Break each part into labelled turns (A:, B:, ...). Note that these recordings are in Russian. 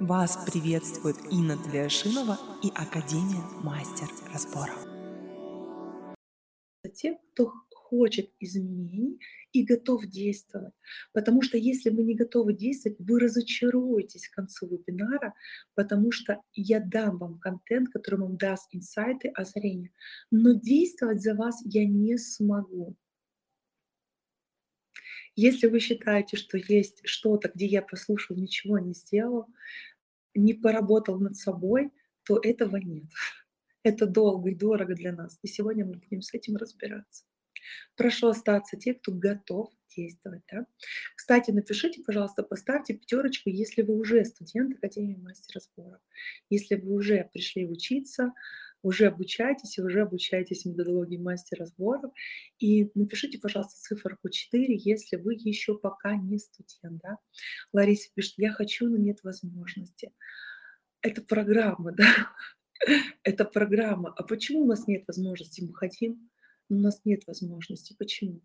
A: Вас приветствует Инна Тлешинова и Академия Мастер Разборов.
B: Те, кто хочет изменений и готов действовать. Потому что если вы не готовы действовать, вы разочаруетесь к концу вебинара, потому что я дам вам контент, который вам даст инсайты, озарения. Но действовать за вас я не смогу. Если вы считаете, что есть что-то, где я послушал, ничего не сделал, не поработал над собой, то этого нет. Это долго и дорого для нас. И сегодня мы будем с этим разбираться. Прошу остаться те, кто готов действовать. Да? Кстати, напишите, пожалуйста, поставьте пятерочку, если вы уже студент Академии мастера споров. Если вы уже пришли учиться, уже обучаетесь и уже обучаетесь методологии мастера сборов. И напишите, пожалуйста, циферку 4, если вы еще пока не студент. Да? Лариса пишет, я хочу, но нет возможности. Это программа, да? Это программа. А почему у нас нет возможности? Мы хотим, но у нас нет возможности. Почему?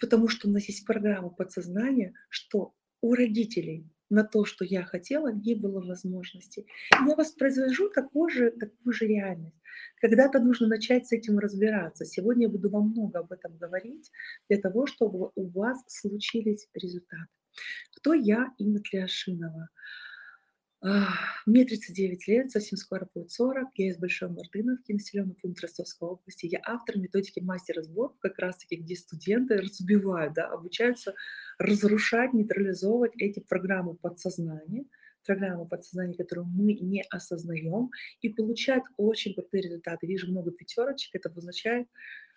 B: Потому что у нас есть программа подсознания, что у родителей на то, что я хотела, не было возможности. Я воспроизвожу такую же, такую же реальность. Когда-то нужно начать с этим разбираться. Сегодня я буду вам много об этом говорить, для того, чтобы у вас случились результаты. Кто я, Инна Тляшинова? Мне 39 лет, совсем скоро будет 40. Я из Большой Мартыновки, населенный пункт Ростовской области. Я автор методики мастера сборов, как раз-таки, где студенты разбивают, да, обучаются разрушать, нейтрализовывать эти программы подсознания, программы подсознания, которые мы не осознаем, и получают очень крутые результаты. Вижу много пятерочек, это означает,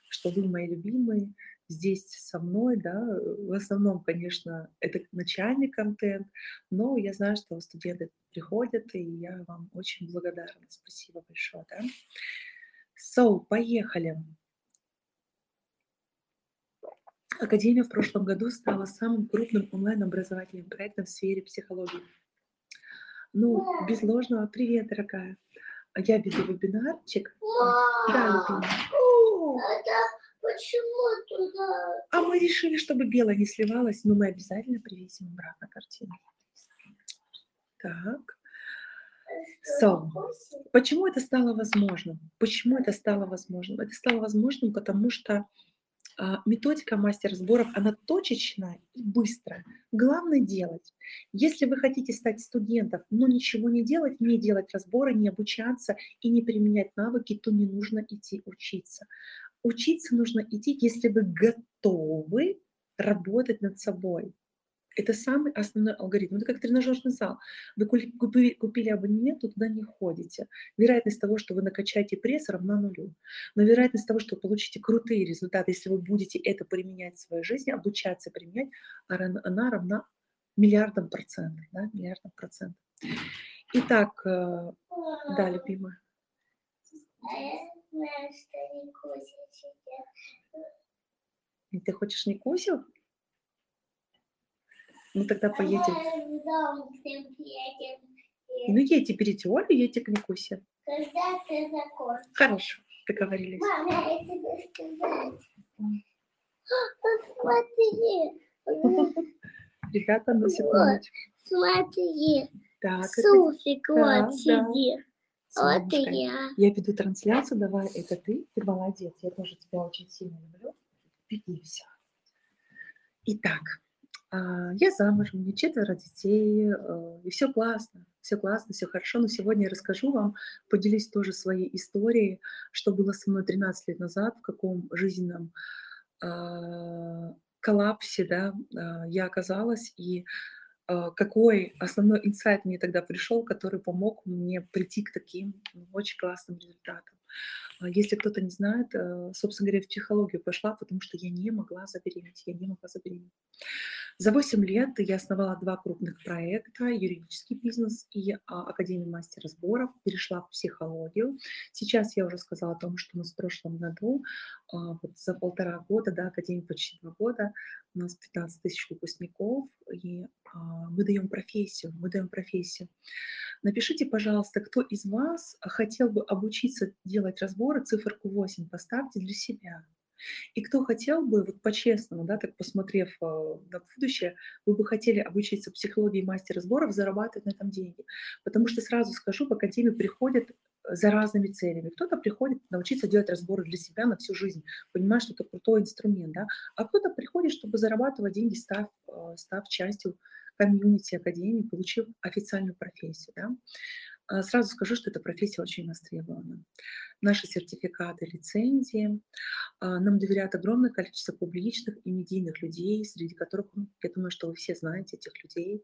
B: что вы мои любимые, здесь со мной, да, в основном, конечно, это начальный контент, но я знаю, что студенты приходят, и я вам очень благодарна. Спасибо большое, да. So, поехали. Академия в прошлом году стала самым крупным онлайн-образовательным проектом в сфере психологии. Ну, без ложного. Привет, дорогая. Я веду вебинарчик. Да, любимая.
C: Почему туда?
B: А мы решили, чтобы белое не сливалось, но мы обязательно привесим обратно картину. Так. So, почему это стало возможным? Почему это стало возможным? Это стало возможным, потому что а, методика мастер сборов, она точечная и быстрая. Главное делать. Если вы хотите стать студентом, но ничего не делать, не делать разборы, не обучаться и не применять навыки, то не нужно идти учиться учиться нужно идти, если вы готовы работать над собой. Это самый основной алгоритм. Это как тренажерный зал. Вы купили, абонемент, то туда не ходите. Вероятность того, что вы накачаете пресс, равна нулю. Но вероятность того, что вы получите крутые результаты, если вы будете это применять в своей жизни, обучаться применять, она равна миллиардам процентов. Да? Миллиардам процентов. Итак, э, да, любимая. Ты хочешь не Никусю? Ну тогда поедем. Ну едьте, берите Олю, едьте к Никусе.
C: Когда ты закон?
B: Хорошо, договорились.
C: Мама, я тебе сказать. Посмотри.
B: Ребята, на секундочку.
C: Смотри.
B: Так,
C: Суфик,
B: да,
C: вот сидит. Вот и я.
B: Я веду трансляцию, давай, это ты, ты молодец, я тоже тебя очень сильно люблю. Веди все. Итак, а, я замужем, меня четверо детей, э, и все классно, все классно, все хорошо, но сегодня я расскажу вам, поделюсь тоже своей историей, что было со мной 13 лет назад, в каком жизненном а, коллапсе да, а, я оказалась, и какой основной инсайт мне тогда пришел, который помог мне прийти к таким ну, очень классным результатам. А если кто-то не знает, э, собственно говоря, в психологию пошла, потому что я не могла забеременеть, я не могла забеременеть. За 8 лет я основала два крупных проекта, юридический бизнес и а, Академию мастера сборов, перешла в психологию. Сейчас я уже сказала о том, что у нас в прошлом году, а, вот за полтора года, да, Академия почти два года, у нас 15 тысяч выпускников, и мы даем профессию, мы даем профессию. Напишите, пожалуйста, кто из вас хотел бы обучиться делать разборы, циферку 8 поставьте для себя. И кто хотел бы, вот по-честному, да, так посмотрев э, на будущее, вы бы хотели обучиться психологии мастера сборов, зарабатывать на этом деньги. Потому что сразу скажу, в академию приходят за разными целями. Кто-то приходит научиться делать разборы для себя на всю жизнь, понимая, что это крутой инструмент, да, а кто-то приходит, чтобы зарабатывать деньги, став, э, став частью комьюнити академии, получив официальную профессию, да. А, сразу скажу, что эта профессия очень востребована. Наши сертификаты, лицензии. А, нам доверяют огромное количество публичных и медийных людей, среди которых, я думаю, что вы все знаете этих людей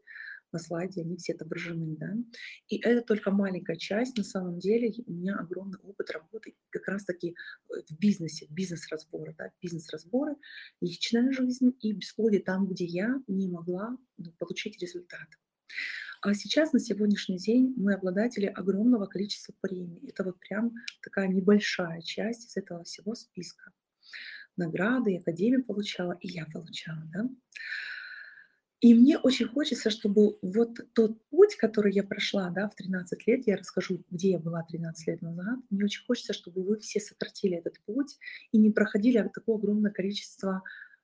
B: на слайде, они все отображены. Да? И это только маленькая часть. На самом деле у меня огромный опыт работы как раз-таки в бизнесе, бизнес-разборы. Да? Бизнес-разборы, личная жизнь и бесплодие там, где я не могла ну, получить результат. А сейчас, на сегодняшний день, мы обладатели огромного количества премий. Это вот прям такая небольшая часть из этого всего списка. Награды, и Академия получала, и я получала. Да? И мне очень хочется, чтобы вот тот путь, который я прошла да, в 13 лет, я расскажу, где я была 13 лет назад, мне очень хочется, чтобы вы все сократили этот путь и не проходили такое огромное количество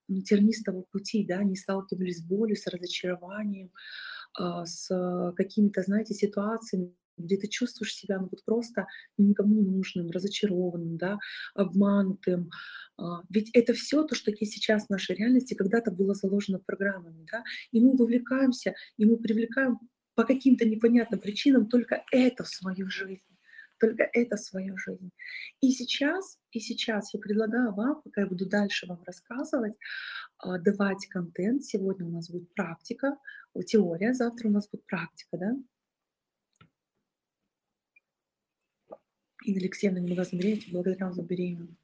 B: ну, тернистого пути, да, не сталкивались с болью, с разочарованием, с какими-то, знаете, ситуациями, где ты чувствуешь себя ну, вот просто никому не нужным, разочарованным, да, обманутым. А, ведь это все то, что есть сейчас в нашей реальности, когда-то было заложено программами. Да? И мы вовлекаемся, и мы привлекаем по каким-то непонятным причинам только это в свою жизнь только это свою жизнь. И сейчас, и сейчас я предлагаю вам, пока я буду дальше вам рассказывать, а, давать контент. Сегодня у нас будет практика, теория, завтра у нас будет практика, да? Инна Алексеевна, не могла забеременеть, благодаря вам за беременную.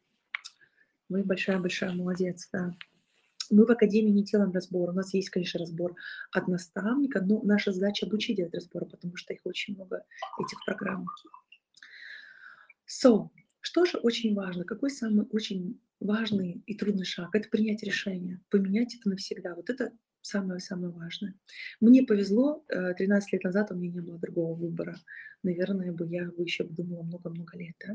B: Вы большая-большая молодец, да. Мы в Академии не делаем разбор. У нас есть, конечно, разбор от наставника, но наша задача обучить этот разбор, потому что их очень много, этих программ. So, что же очень важно? Какой самый очень важный и трудный шаг? Это принять решение, поменять это навсегда. Вот это самое-самое важное. Мне повезло, 13 э, лет назад у меня не было другого выбора. Наверное, бы я бы еще думала много-много лет. Да?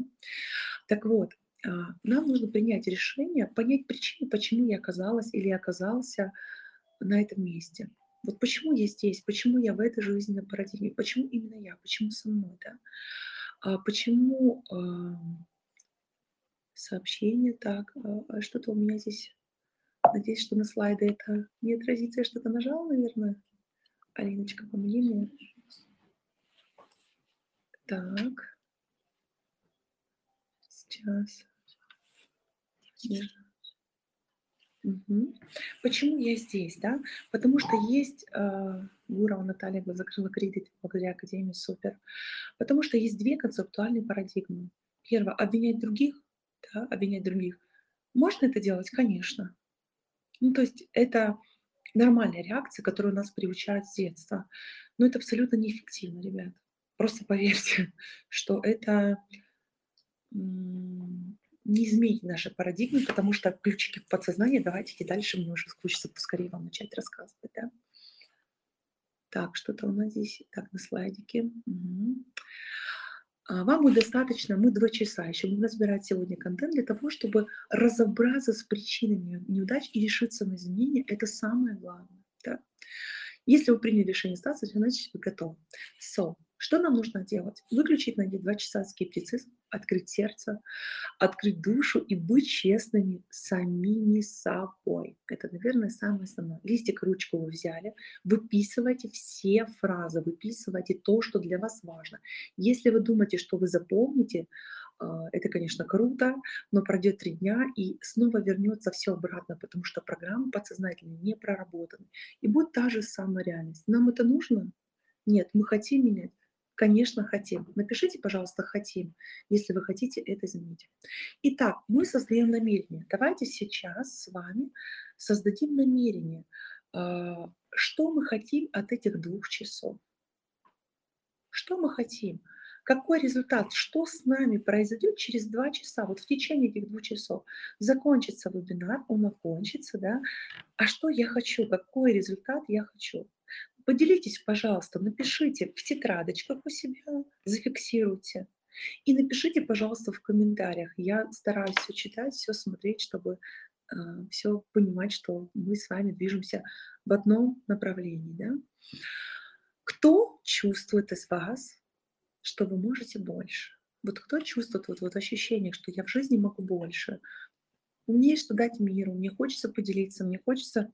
B: Так вот, а, нам нужно принять решение, понять причину, почему я оказалась или оказался на этом месте. Вот почему я здесь, почему я в этой жизненной парадигме, почему именно я, почему со мной, да? А почему а, сообщение так, а что-то у меня здесь, надеюсь, что на слайды это не отразится, я что-то нажала, наверное. Алиночка, помоги мне. Так. Сейчас. Угу. Почему я здесь, да? Потому что есть э, Гурова Наталья закрыла кредит благодаря Академии, супер. Потому что есть две концептуальные парадигмы. Первое, обвинять других, да, обвинять других. Можно это делать? Конечно. Ну, то есть это нормальная реакция, которую нас приучают с детства. Но это абсолютно неэффективно, ребят. Просто поверьте, что это не изменить наши парадигмы, потому что ключики в подсознание, давайте дальше, мне уже хочется поскорее вам начать рассказывать, да. Так, что-то у нас здесь, так, на слайдике. Угу. Вам будет достаточно, мы два часа еще будем разбирать сегодня контент для того, чтобы разобраться с причинами неудач и решиться на изменения. Это самое главное. Да? Если вы приняли решение остаться, значит вы готовы. So, что нам нужно делать? Выключить на эти два часа скептицизм, открыть сердце, открыть душу и быть честными самими собой. Это, наверное, самое основное. Листик, ручку вы взяли, выписывайте все фразы, выписывайте то, что для вас важно. Если вы думаете, что вы запомните, а, это, конечно, круто, но пройдет три дня и снова вернется все обратно, потому что программа подсознательно не проработана. И будет та же самая реальность. Нам это нужно? Нет, мы хотим менять. Конечно, хотим. Напишите, пожалуйста, хотим, если вы хотите это изменить. Итак, мы создаем намерение. Давайте сейчас с вами создадим намерение, а, что мы хотим от этих двух часов. Что мы хотим? Какой результат? Что с нами произойдет через два часа? Вот в течение этих двух часов закончится вебинар, он окончится, да? А что я хочу? Какой результат я хочу? Поделитесь, пожалуйста, напишите в тетрадочках у себя, зафиксируйте. И напишите, пожалуйста, в комментариях. Я стараюсь все читать, все смотреть, чтобы э, все понимать, что мы с вами движемся в одном направлении. Да? Кто чувствует из вас, что вы можете больше? Вот кто чувствует вот, вот ощущение, что я в жизни могу больше? Мне есть что дать миру, мне хочется поделиться, мне хочется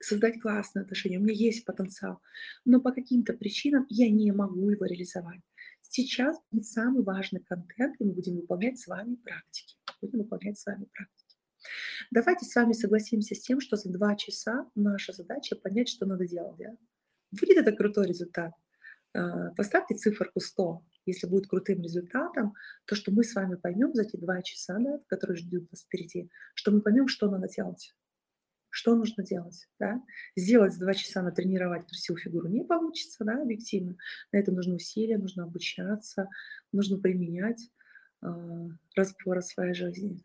B: создать классные отношения, у меня есть потенциал, но по каким-то причинам я не могу его реализовать. Сейчас будет самый важный контент, и мы будем выполнять с вами практики. Будем выполнять с вами практики. Давайте с вами согласимся с тем, что за два часа наша задача понять, что надо делать. Да? Будет это крутой результат. А, поставьте циферку 100. Если будет крутым результатом, то что мы с вами поймем за эти два часа, да, которые ждут нас впереди, что мы поймем, что надо делать. Что нужно делать? Да? Сделать за два часа натренировать красивую фигуру не получится, да, объективно. На это нужно усилия, нужно обучаться, нужно применять э, разборы своей жизни.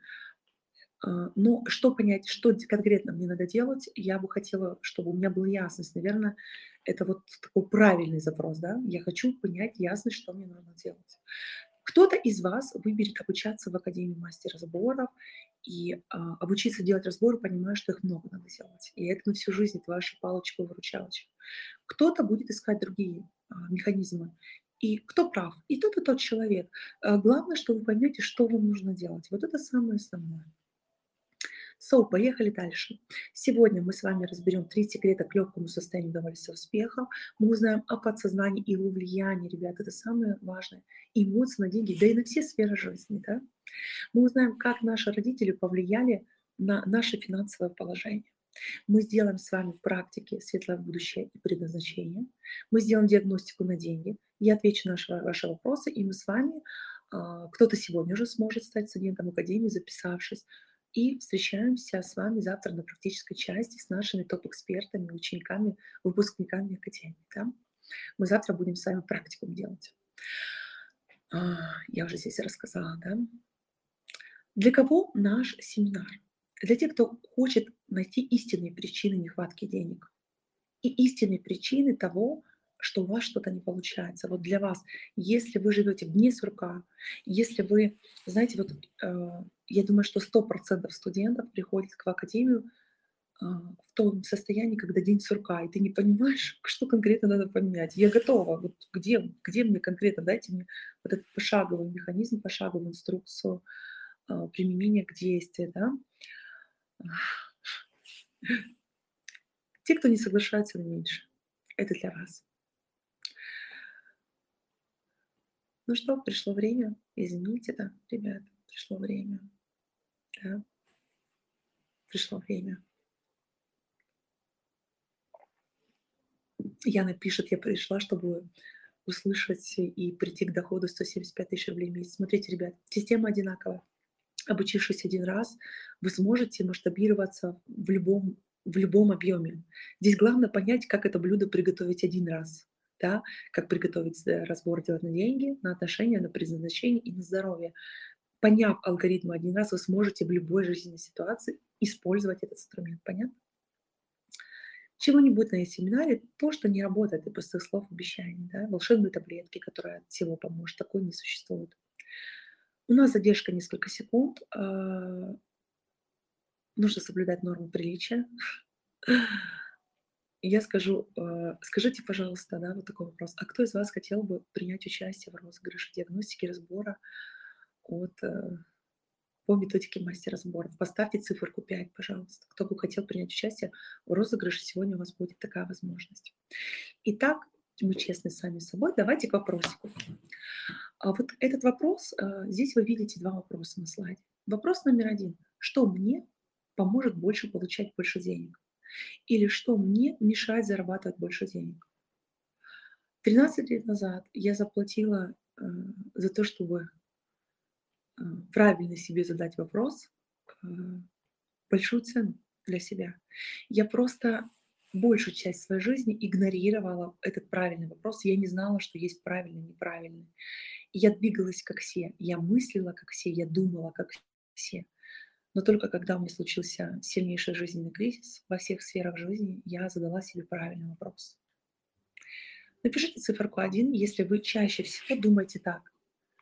B: Э, но что понять, что конкретно мне надо делать, я бы хотела, чтобы у меня была ясность. Наверное, это вот такой правильный запрос, да? Я хочу понять ясность, что мне нужно делать. Кто-то из вас выберет обучаться в Академии мастера сборов и а, обучиться делать разборы, понимая, что их много надо делать. И это на всю жизнь, это ваша палочка-выручалочка. Кто-то будет искать другие а, механизмы. И кто прав? И тот, и тот человек. А, главное, что вы поймете, что вам нужно делать. Вот это самое основное. So, поехали дальше. Сегодня мы с вами разберем три секрета к легкому состоянию удовольствия успеха. Мы узнаем о подсознании и его влиянии, ребята, это самое важное. Эмоции на деньги, да и на все сферы жизни. Да? Мы узнаем, как наши родители повлияли на наше финансовое положение. Мы сделаем с вами практики «Светлое будущее» и «Предназначение». Мы сделаем диагностику на деньги. Я отвечу на ваши, ваши вопросы, и мы с вами, а, кто-то сегодня уже сможет стать студентом Академии, записавшись, и встречаемся с вами завтра на практической части с нашими топ-экспертами, учениками, выпускниками Академии. Да? Мы завтра будем с вами практикум делать. А, я уже здесь рассказала, да? Для кого наш семинар? Для тех, кто хочет найти истинные причины нехватки денег и истинные причины того, что у вас что-то не получается. Вот для вас, если вы живете вне сурка, если вы, знаете, вот э, я думаю, что 100% студентов приходят в академию э, в том состоянии, когда день сурка, и ты не понимаешь, что конкретно надо поменять. Я готова, вот где, где мне конкретно, дайте мне вот этот пошаговый механизм, пошаговую инструкцию э, применения к действию, да. Те, кто не соглашается меньше, это для вас. Ну что, пришло время. Извините, да, ребята, пришло время. Да. Пришло время. Яна пишет, я пришла, чтобы услышать и прийти к доходу 175 тысяч рублей в месяц. Смотрите, ребят, система одинаковая. Обучившись один раз, вы сможете масштабироваться в любом, в любом объеме. Здесь главное понять, как это блюдо приготовить один раз да, как приготовить э, разбор делать на деньги, на отношения, на предназначение и на здоровье. Поняв алгоритмы один раз, вы сможете в любой жизненной ситуации использовать этот инструмент. Понятно? Чего не будет на этом семинаре, то, что не работает, и пустых слов обещаний, да, волшебные таблетки, которые от всего поможет, такой не существует. У нас задержка несколько секунд. А, нужно соблюдать норму приличия я скажу, э, скажите, пожалуйста, да, вот такой вопрос. А кто из вас хотел бы принять участие в розыгрыше диагностики разбора от, э, по методике мастера сборов? Поставьте циферку 5, пожалуйста. Кто бы хотел принять участие в розыгрыше, сегодня у вас будет такая возможность. Итак, мы честны сами с собой. Давайте к вопросику. А вот этот вопрос, э, здесь вы видите два вопроса на слайде. Вопрос номер один. Что мне поможет больше получать больше денег? Или что мне мешает зарабатывать больше денег. 13 лет назад я заплатила э, за то, чтобы э, правильно себе задать вопрос, э, большую цену для себя. Я просто большую часть своей жизни игнорировала этот правильный вопрос. Я не знала, что есть правильный неправильный. Я двигалась как все, я мыслила как все, я думала как все. Но только когда у меня случился сильнейший жизненный кризис во всех сферах жизни, я задала себе правильный вопрос. Напишите циферку 1, если вы чаще всего думаете так.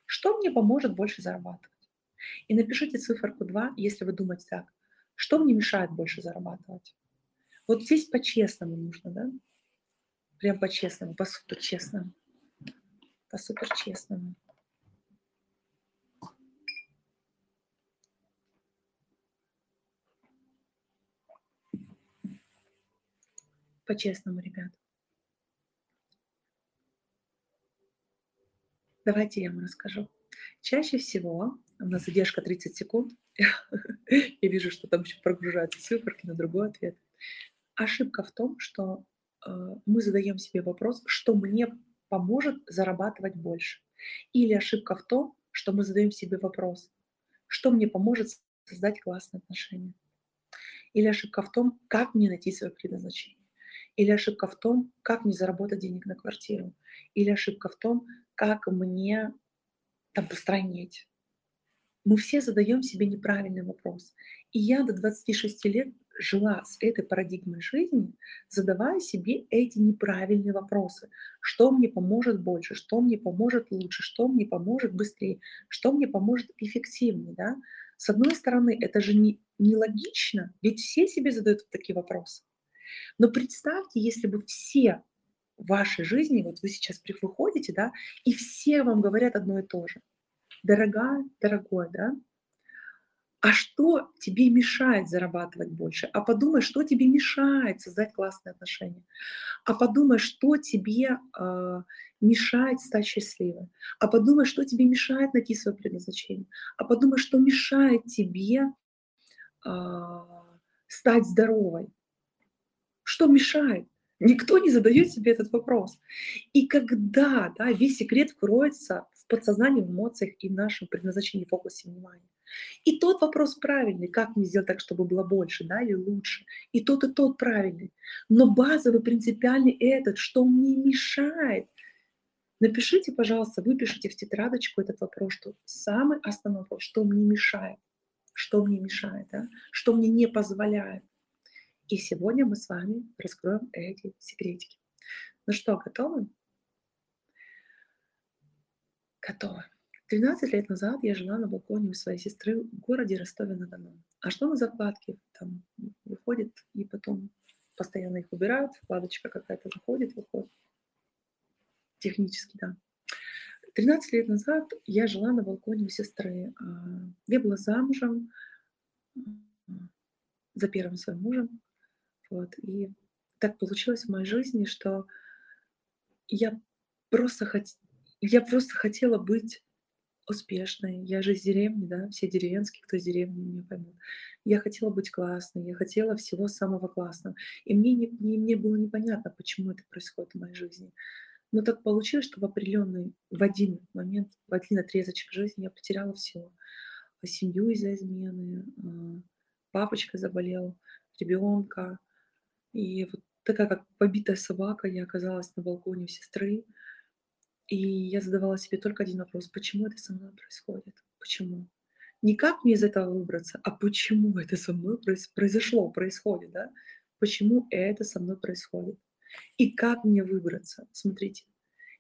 B: Что мне поможет больше зарабатывать? И напишите циферку 2, если вы думаете так. Что мне мешает больше зарабатывать? Вот здесь по-честному нужно, да? Прям по-честному, по-супер-честному. По-супер-честному. По-честному, ребят. Давайте я вам расскажу. Чаще всего у нас задержка 30 секунд. Я вижу, что там еще прогружаются циферки на другой ответ. Ошибка в том, что э, мы задаем себе вопрос, что мне поможет зарабатывать больше. Или ошибка в том, что мы задаем себе вопрос, что мне поможет создать классные отношения. Или ошибка в том, как мне найти свое предназначение. Или ошибка в том, как мне заработать денег на квартиру. Или ошибка в том, как мне там постранить. Мы все задаем себе неправильный вопрос. И я до 26 лет жила с этой парадигмой жизни, задавая себе эти неправильные вопросы. Что мне поможет больше, что мне поможет лучше, что мне поможет быстрее, что мне поможет эффективнее. Да? С одной стороны, это же не, не логично, ведь все себе задают такие вопросы. Но представьте, если бы все в вашей жизни, вот вы сейчас выходите, да, и все вам говорят одно и то же. Дорогая, дорогой, да, а что тебе мешает зарабатывать больше? А подумай, что тебе мешает создать классные отношения. А подумай, что тебе э, мешает стать счастливой. А подумай, что тебе мешает найти свое предназначение. А подумай, что мешает тебе э, стать здоровой. Что мешает? Никто не задает себе этот вопрос. И когда да, весь секрет кроется в подсознании, в эмоциях и в нашем предназначении, фокусе внимания. И тот вопрос правильный, как мне сделать так, чтобы было больше, да, или лучше. И тот, и тот правильный. Но базовый, принципиальный этот, что мне мешает. Напишите, пожалуйста, выпишите в тетрадочку этот вопрос, что самый основной вопрос, что мне мешает, что мне мешает, да? что мне не позволяет. И сегодня мы с вами раскроем эти секретики. Ну что, готовы? Готовы. 13 лет назад я жила на балконе у своей сестры в городе Ростове-на-Дону. А что на закладке? Там выходит и потом постоянно их убирают, вкладочка какая-то заходит, выходит. Технически, да. 13 лет назад я жила на балконе у сестры. А, я была замужем за первым своим мужем. Вот. И так получилось в моей жизни, что я просто, хот... я просто хотела быть успешной. Я же из деревни, да, все деревенские, кто из деревни, меня поймут. Я хотела быть классной, я хотела всего самого классного. И мне, не, не, мне было непонятно, почему это происходит в моей жизни. Но так получилось, что в определенный, в один момент, в один отрезочек жизни я потеряла все. Семью из-за измены, а, папочка заболел, ребенка. И вот такая, как побитая собака, я оказалась на балконе у сестры. И я задавала себе только один вопрос. Почему это со мной происходит? Почему? Не как мне из этого выбраться, а почему это со мной произошло, происходит, да? Почему это со мной происходит? И как мне выбраться? Смотрите,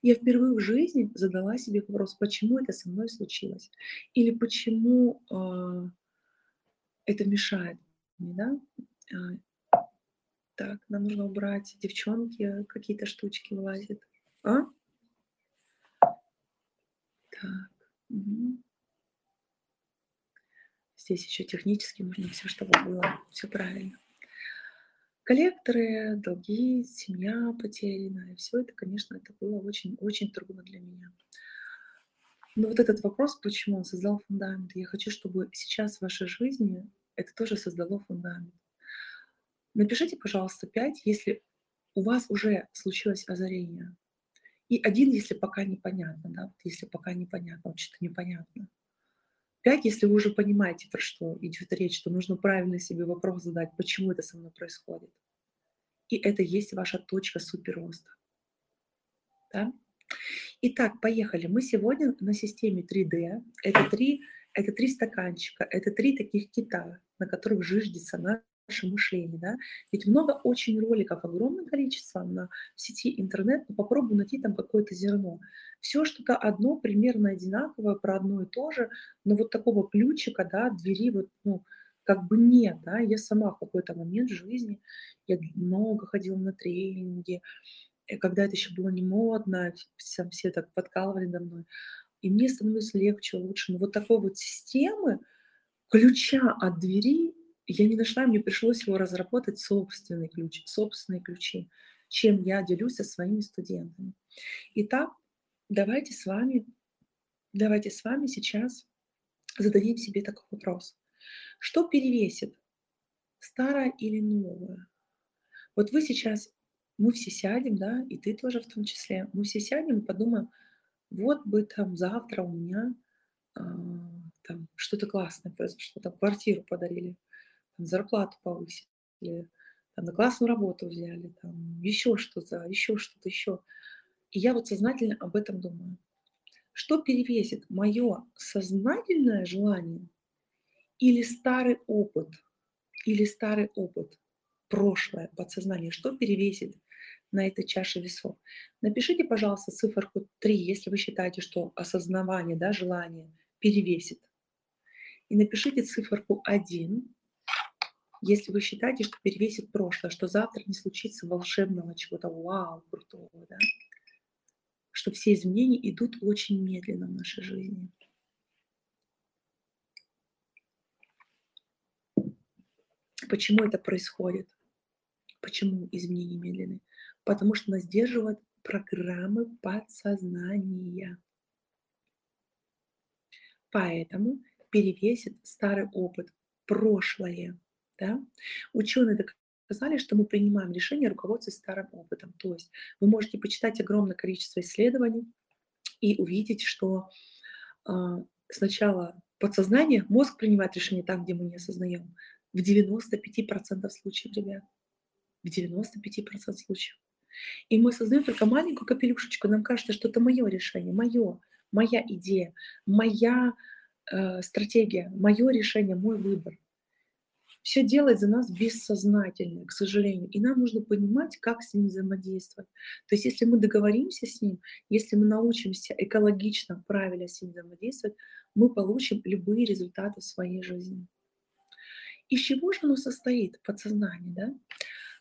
B: я впервые в жизни задала себе вопрос, почему это со мной случилось? Или почему э, это мешает мне, да? Так, нам нужно убрать девчонки, какие-то штучки вылазят. А? Так. Угу. Здесь еще технически нужно все, чтобы было все правильно. Коллекторы, долги, семья потерянная, все это, конечно, это было очень-очень трудно для меня. Но вот этот вопрос, почему он создал фундамент, я хочу, чтобы сейчас в вашей жизни это тоже создало фундамент. Напишите, пожалуйста, 5, если у вас уже случилось озарение. И один, если пока непонятно, да, если пока непонятно, вот что-то непонятно. Пять, если вы уже понимаете, про что идет речь, что нужно правильно себе вопрос задать, почему это со мной происходит. И это есть ваша точка суперроста. Да? Итак, поехали. Мы сегодня на системе 3D. Это три, это три стаканчика, это три таких кита, на которых жиждется ваше мышление, да. Ведь много очень роликов, огромное количество на сети интернет, но попробуй найти там какое-то зерно. Все что-то одно, примерно одинаковое, про одно и то же, но вот такого ключика, да, двери вот, ну, как бы нет, да. Я сама в какой-то момент жизни, я много ходила на тренинги, и когда это еще было не модно, все, все так подкалывали надо мной, и мне становилось легче, лучше. Но вот такой вот системы, ключа от двери я не нашла, мне пришлось его разработать собственный ключ, собственные ключи, чем я делюсь со своими студентами. Итак, давайте с вами, давайте с вами сейчас зададим себе такой вопрос. Что перевесит, старое или новое? Вот вы сейчас, мы все сядем, да, и ты тоже в том числе, мы все сядем и подумаем, вот бы там завтра у меня а, там что-то классное произошло, там квартиру подарили, там, зарплату повысили, там, на классную работу взяли, там, еще что-то, еще что-то, еще. И я вот сознательно об этом думаю. Что перевесит мое сознательное желание или старый опыт, или старый опыт, прошлое, подсознание, что перевесит на этой чаше весов? Напишите, пожалуйста, циферку 3, если вы считаете, что осознавание, да, желание перевесит. И напишите циферку 1, если вы считаете, что перевесит прошлое, что завтра не случится волшебного чего-то вау, крутого, да? что все изменения идут очень медленно в нашей жизни. Почему это происходит? Почему изменения медленны? Потому что нас сдерживают программы подсознания. Поэтому перевесит старый опыт, прошлое. Да? Ученые доказали, что мы принимаем решения, руководствуясь старым опытом. То есть вы можете почитать огромное количество исследований и увидеть, что э, сначала подсознание, мозг принимает решение там, где мы не осознаем. В 95% случаев, ребят. В 95% случаев. И мы создаем только маленькую капелюшечку. Нам кажется, что это мое решение, мое, моя идея, моя э, стратегия, мое решение, мой выбор все делает за нас бессознательно, к сожалению. И нам нужно понимать, как с ним взаимодействовать. То есть если мы договоримся с ним, если мы научимся экологично, правильно с ним взаимодействовать, мы получим любые результаты в своей жизни. Из чего же оно состоит, подсознание, да?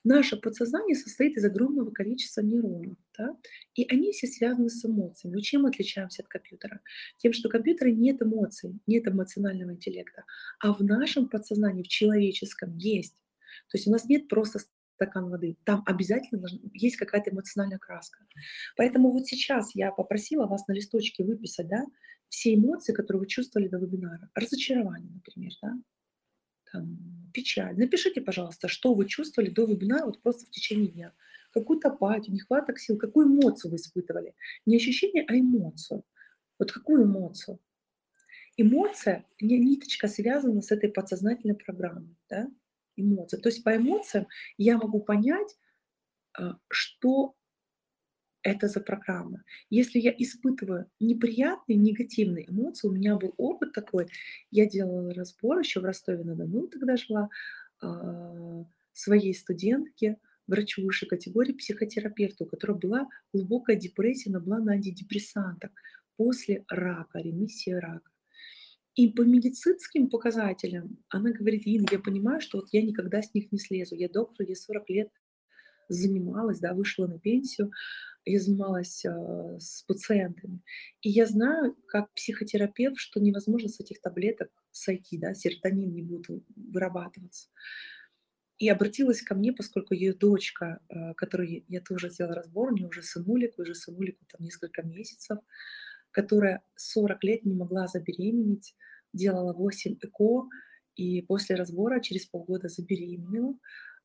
B: Наше подсознание состоит из огромного количества нейронов, да? и они все связаны с эмоциями. Но чем отличаемся от компьютера? Тем, что в компьютере нет эмоций, нет эмоционального интеллекта, а в нашем подсознании, в человеческом, есть. То есть у нас нет просто стакан воды. Там обязательно есть какая-то эмоциональная краска. Поэтому вот сейчас я попросила вас на листочке выписать да, все эмоции, которые вы чувствовали до вебинара. Разочарование, например, да? там, печаль. Напишите, пожалуйста, что вы чувствовали до вебинара вот просто в течение дня. Какую-то апатию, нехваток сил, какую эмоцию вы испытывали. Не ощущение, а эмоцию. Вот какую эмоцию? Эмоция, ниточка связана с этой подсознательной программой. Да? Эмоция. То есть по эмоциям я могу понять, а, что это за программа. Если я испытываю неприятные, негативные эмоции, у меня был опыт такой, я делала разбор еще в Ростове-на-Дону, тогда жила, э, своей студентке, врачу высшей категории, психотерапевту, у которой была глубокая депрессия, она была на антидепрессантах после рака, ремиссии рака. И по медицинским показателям она говорит, Инна, я понимаю, что вот я никогда с них не слезу. Я доктор, я 40 лет занималась, да, вышла на пенсию, я занималась э, с пациентами. И я знаю, как психотерапевт, что невозможно с этих таблеток сойти, да, серотонин не будет вырабатываться. И обратилась ко мне, поскольку ее дочка, э, которой я тоже сделала разбор, у нее уже сынулик, уже сынулику там несколько месяцев, которая 40 лет не могла забеременеть, делала 8 ЭКО, и после разбора через полгода забеременела.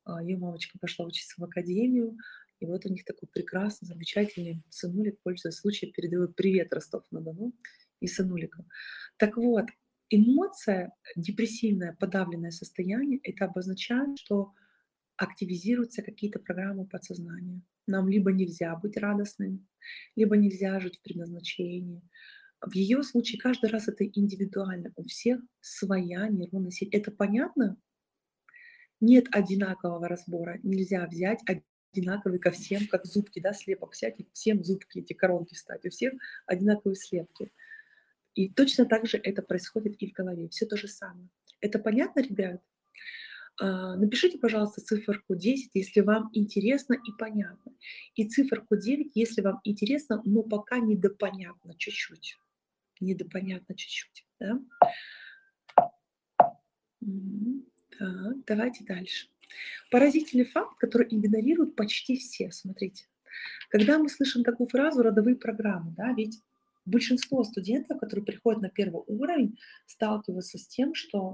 B: А, ее мамочка пошла учиться в академию, и вот у них такой прекрасный, замечательный сынулик, пользуясь случаем, передаю привет Ростов-на-Дону и сынуликам. Так вот, эмоция, депрессивное, подавленное состояние, это обозначает, что активизируются какие-то программы подсознания. Нам либо нельзя быть радостным, либо нельзя жить в предназначении. В ее случае каждый раз это индивидуально. У всех своя нейронная сеть. Это понятно? Нет одинакового разбора. Нельзя взять одинаковый ко всем, как зубки, да, слепок и всем зубки, эти коронки встать. У всех одинаковые слепки. И точно так же это происходит и в голове. Все то же самое. Это понятно, ребят? А, напишите, пожалуйста, циферку 10, если вам интересно и понятно. И циферку 9, если вам интересно, но пока недопонятно чуть-чуть. Недопонятно чуть-чуть. Да? Так, давайте дальше. Поразительный факт, который игнорируют почти все. Смотрите. Когда мы слышим такую фразу «родовые программы», да, ведь большинство студентов, которые приходят на первый уровень, сталкиваются с тем, что